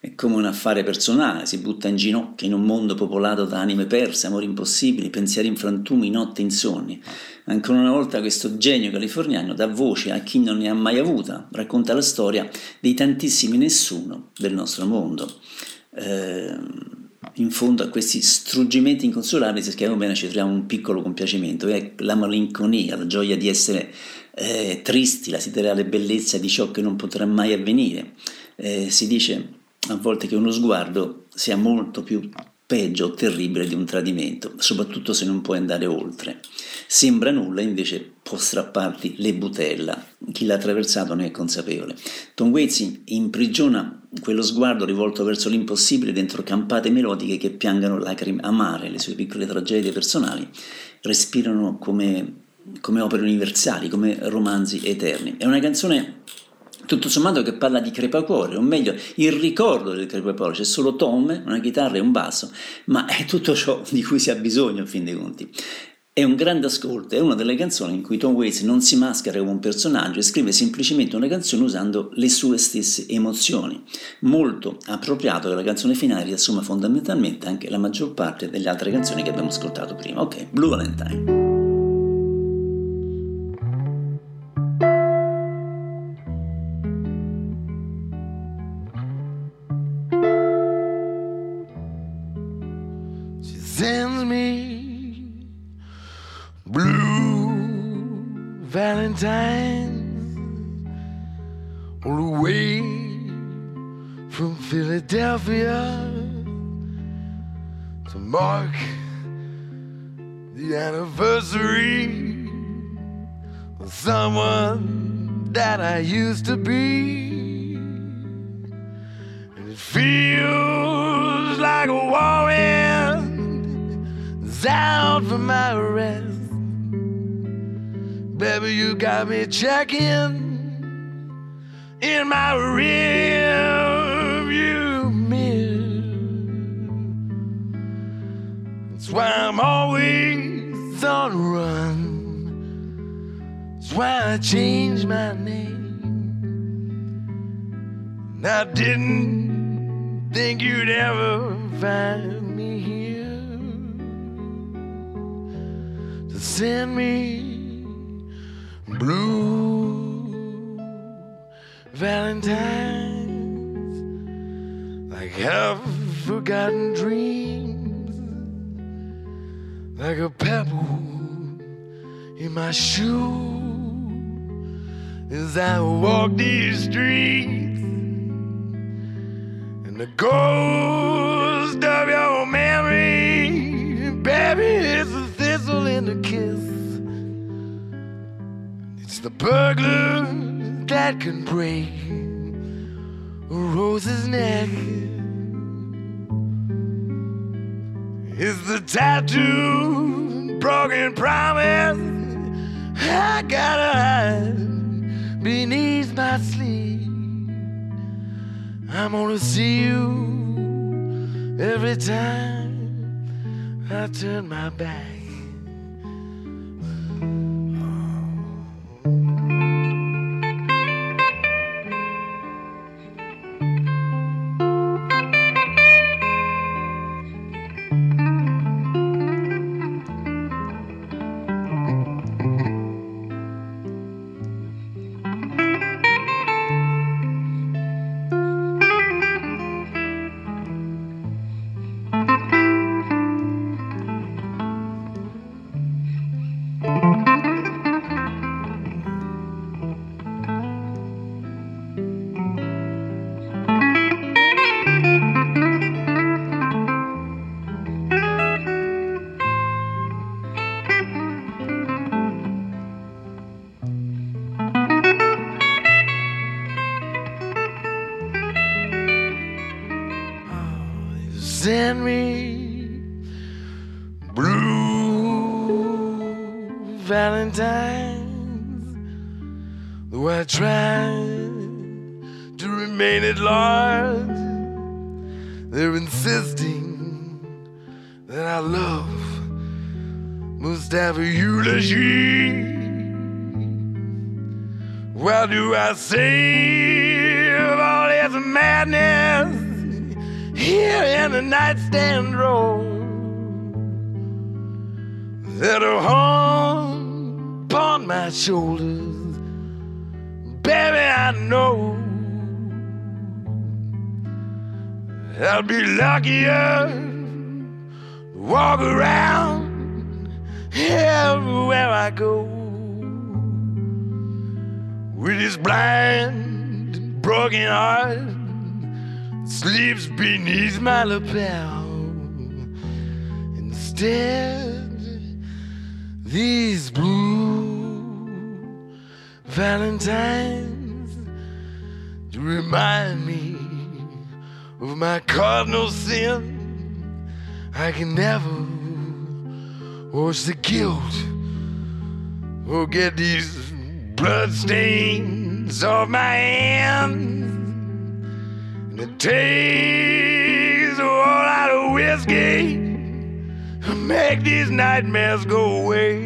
A: è come un affare personale, si butta in ginocchio in un mondo popolato da anime perse, amori impossibili, pensieri in frantumi, notti insonni. Ancora una volta questo genio californiano dà voce a chi non ne ha mai avuta, racconta la storia dei tantissimi nessuno del nostro mondo. Ehm, in fondo a questi struggimenti inconsolabili, se scriviamo bene, ci troviamo un piccolo compiacimento, è la malinconia, la gioia di essere eh, tristi, la siderale bellezza di ciò che non potrà mai avvenire. Eh, si dice a volte che uno sguardo sia molto più peggio o terribile di un tradimento, soprattutto se non puoi andare oltre. Sembra nulla, invece può strapparti le butella. Chi l'ha attraversato ne è consapevole. Tom Waits imprigiona quello sguardo rivolto verso l'impossibile dentro campate melodiche che piangano lacrime amare, le sue piccole tragedie personali respirano come, come opere universali, come romanzi eterni. È una canzone tutto sommato che parla di crepacuore, o meglio, il ricordo del crepacuore, c'è solo Tom, una chitarra e un basso, ma è tutto ciò di cui si ha bisogno a fin dei conti. È un grande ascolto, è una delle canzoni in cui Tom Waits non si maschera come un personaggio e scrive semplicemente una canzone usando le sue stesse emozioni. Molto appropriato che la canzone finale riassuma fondamentalmente anche la maggior parte delle altre canzoni che abbiamo ascoltato prima. Ok, Blue Valentine.
B: I used to be. And it feels like a whirlwind is out for my rest. Baby, you got me checking in my rearview mirror. That's why I'm always on run. That's why I changed my name. I didn't think you'd ever find me here to send me blue valentines like half forgotten dreams like a pebble in my shoe as I walk these streets and the ghost of your memory, baby, a thistle in a kiss. It's the burglar that can break a rose's neck. It's the tattoo, broken promise. I gotta hide beneath my sleeve. I'm gonna see you every time I turn my back. Lapel. Instead, these blue valentines to remind me of my cardinal sin. I can never wash the guilt or get these bloodstains off my hands. And it takes make these nightmares go away.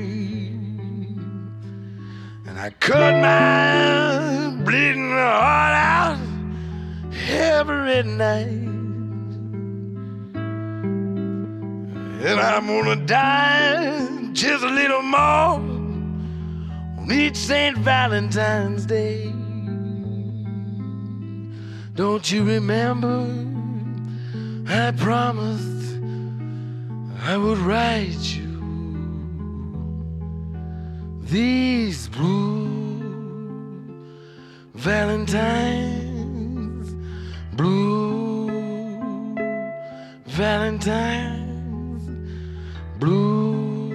B: And I cut my bleeding heart out every night. And I'm gonna die just a little more on each St. Valentine's Day. Don't you remember? I promised I would write you these blue Valentines, blue Valentines, blue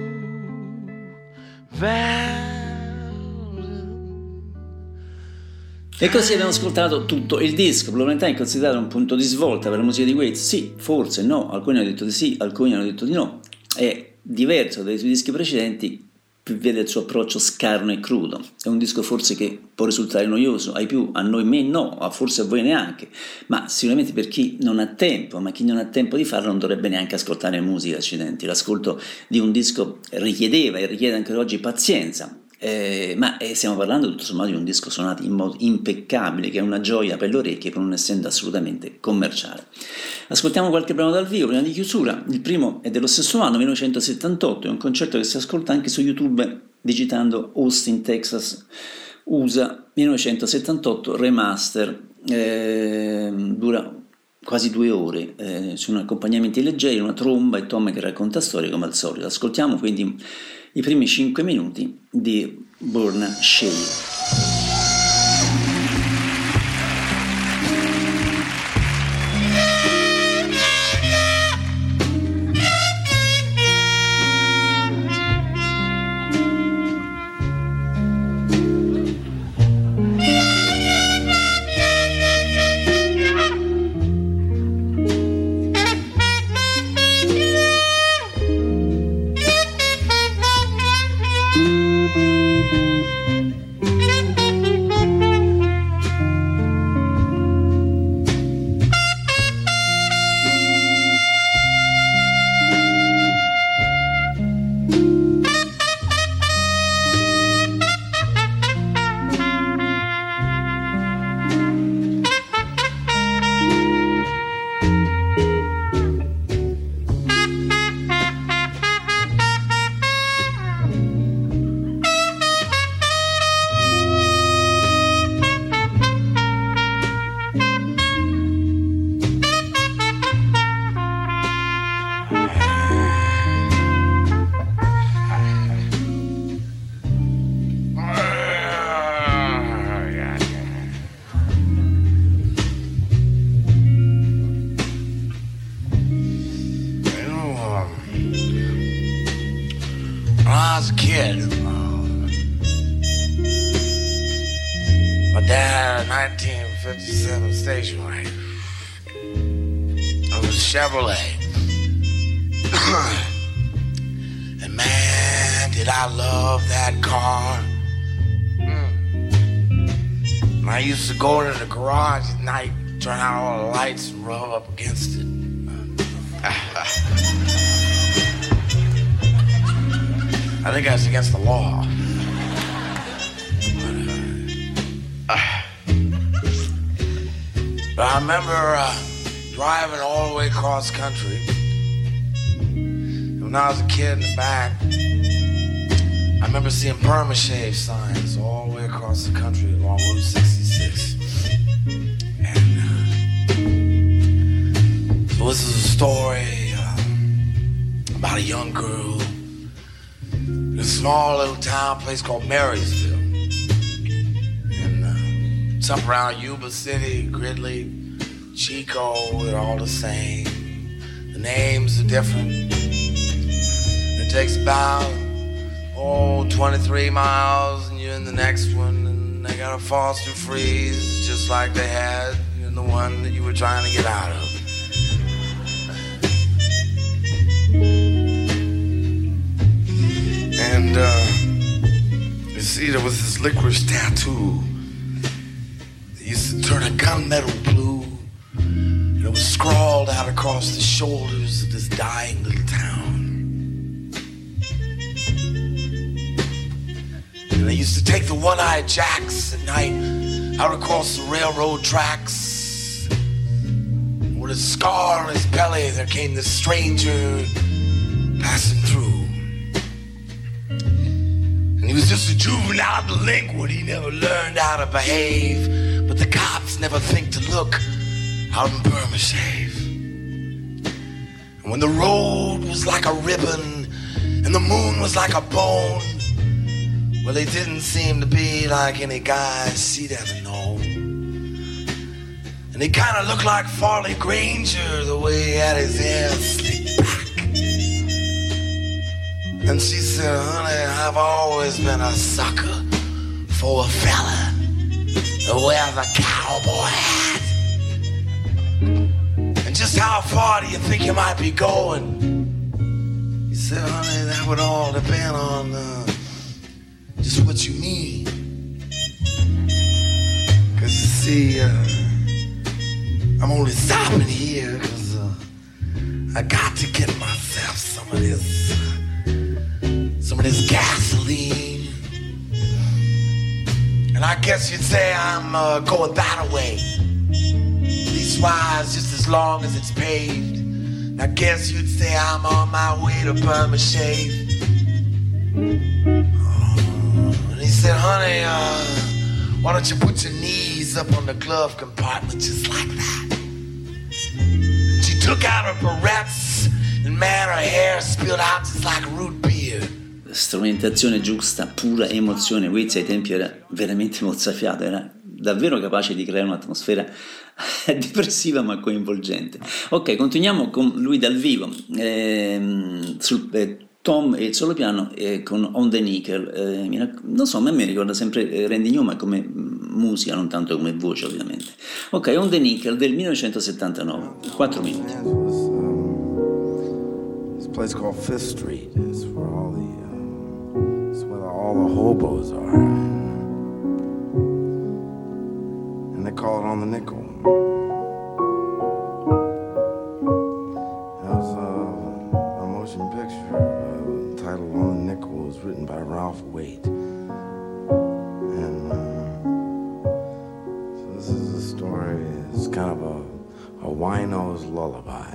B: Valentines.
A: E così abbiamo ascoltato tutto il disco. Blue Valentine è considerato un punto di svolta per la musica di Waits? Sì, forse no. Alcuni hanno detto di sì, alcuni hanno detto di no. È diverso dai suoi dischi precedenti, vede il suo approccio scarno e crudo. È un disco forse che può risultare noioso ai più, a noi me no, a forse a voi neanche, ma sicuramente per chi non ha tempo, ma chi non ha tempo di farlo non dovrebbe neanche ascoltare musica, accidenti. L'ascolto di un disco richiedeva e richiede anche oggi pazienza, eh, ma eh, stiamo parlando tutto sommato di un disco suonato in modo impeccabile, che è una gioia per le orecchie, pur non essendo assolutamente commerciale. Ascoltiamo qualche brano dal vivo prima di chiusura. Il primo è dello stesso anno, 1978, è un concerto che si ascolta anche su YouTube digitando Austin, Texas, USA 1978 remaster. Eh, dura quasi due ore, eh, sono accompagnamenti leggeri, una tromba e Tom che racconta storie come al solito. Ascoltiamo quindi i primi 5 minuti di Burn Shale.
B: Chevrolet. Perma-shave signs all the way across the country along Route 66. And uh, so this is a story uh, about a young girl in a small little town place called Marysville. And uh, up around Yuba City, Gridley, Chico, they're all the same. The names are different. It takes about, oh, 23 miles, and you're in the next one, and they got a Foster freeze, just like they had in the one that you were trying to get out of. And, uh, you see, there was this licorice tattoo. They used to turn a gunmetal blue. And it was scrawled out across the shoulders of this dying little And they used to take the one-eyed jacks at night out across the railroad tracks. With a scar on his belly, there came this stranger passing through. And he was just a juvenile delinquent. He never learned how to behave. But the cops never think to look out in shave. And when the road was like a ribbon and the moon was like a bone, well, he didn't seem to be like any guys she'd ever known. And he kind of looked like Farley Granger the way he had his hair slicked back. And she said, honey, I've always been a sucker for a fella that wears a cowboy hat. And just how far do you think you might be going? He said, honey, that would all depend on uh, just what you mean. Cause you see, uh, I'm only stopping here because uh, I got to get myself some of this, some of this gasoline. And I guess you'd say I'm uh, going that way. Leastwise, just as long as it's paved. I guess you'd say I'm on my way to Burma Shave. Said, honey, uh, why don't you put your knees up on the glove compartment just like that? She took out her barrettes, and man, her hair spilled out just like root beer.
A: strumentazione giusta, pura emozione. Wiz ai tempi era veramente mozzafiato, era davvero capace di creare un'atmosfera depressiva ma coinvolgente. Ok, continuiamo con lui dal vivo. Ehm, sul, eh, Tom e il solo piano eh, con On the Nickel. Eh, non so, a me ricorda sempre eh, Randy Newman come musica, non tanto come voce ovviamente. Ok, On the Nickel del 1979, 4 minuti.
C: This place called Fifth Street is where all the uh, it's where all the hobos are, and they call it on the nickel. Waite, and uh, so this is a story. It's kind of a a wino's lullaby.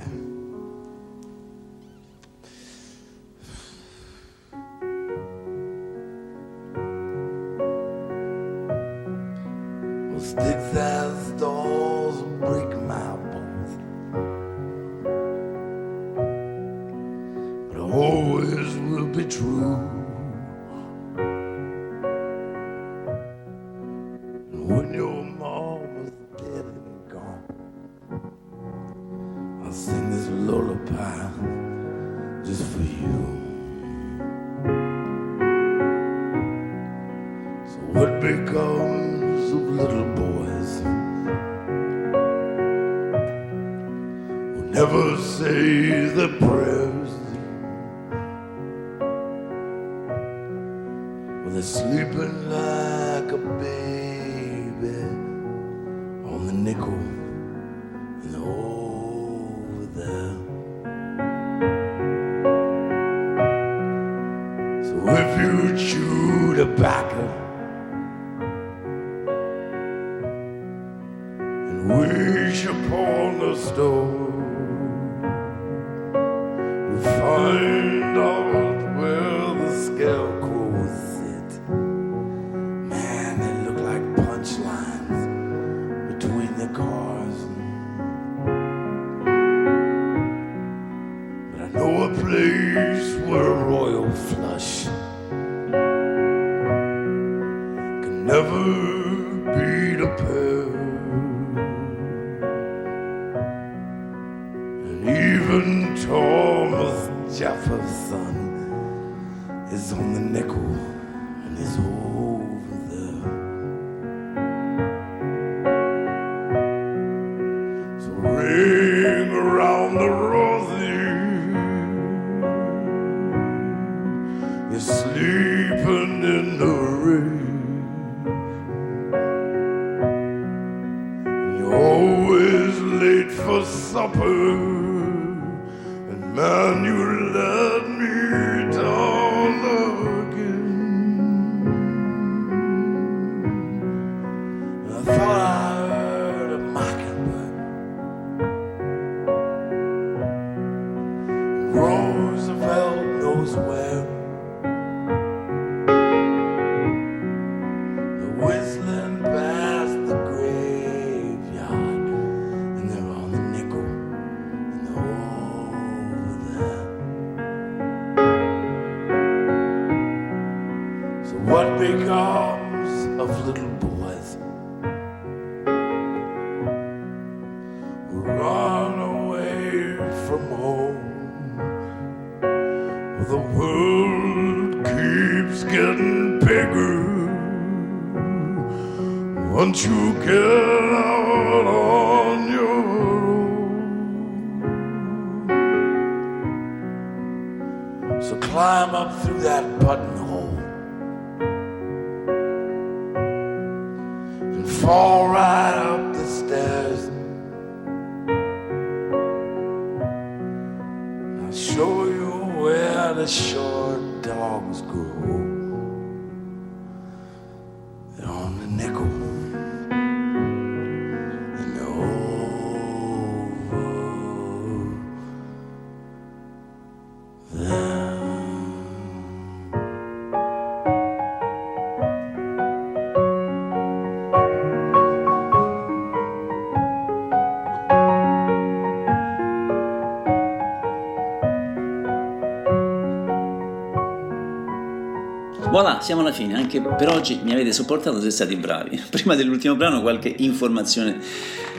A: Voilà, siamo alla fine, anche per oggi mi avete supportato, siete stati bravi. Prima dell'ultimo brano qualche informazione.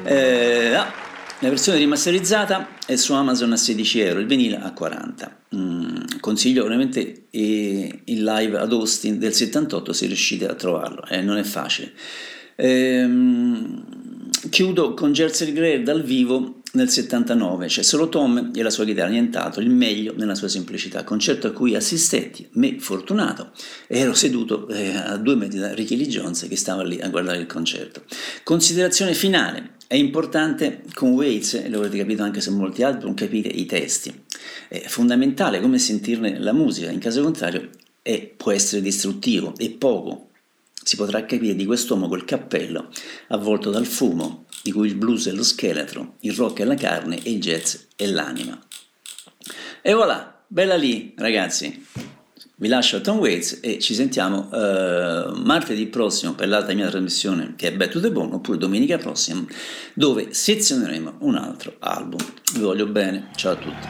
A: Eh, ah, la versione rimasterizzata è su Amazon a 16 euro, il vinile a 40. Mm, consiglio ovviamente eh, il live ad Austin del 78 se riuscite a trovarlo, eh, non è facile. Ehm, chiudo con Jersey Grey dal vivo nel 79, c'è solo Tom e la sua chitarra, nient'altro, il meglio nella sua semplicità, concerto a cui assistetti, me fortunato, ero seduto eh, a due metri da Ricky Lee Jones che stava lì a guardare il concerto. Considerazione finale, è importante con Waits, e lo avrete capito anche su molti album, capire i testi, è fondamentale come sentirne la musica, in caso contrario è, può essere distruttivo e poco si potrà capire di quest'uomo col cappello avvolto dal fumo, di cui il blues è lo scheletro, il rock è la carne e il jazz è l'anima. E voilà, bella lì ragazzi, vi lascio a Tom Waits e ci sentiamo eh, martedì prossimo per l'altra mia trasmissione che è Back to the Bone oppure domenica prossima dove sezioneremo un altro album. Vi voglio bene, ciao a tutti.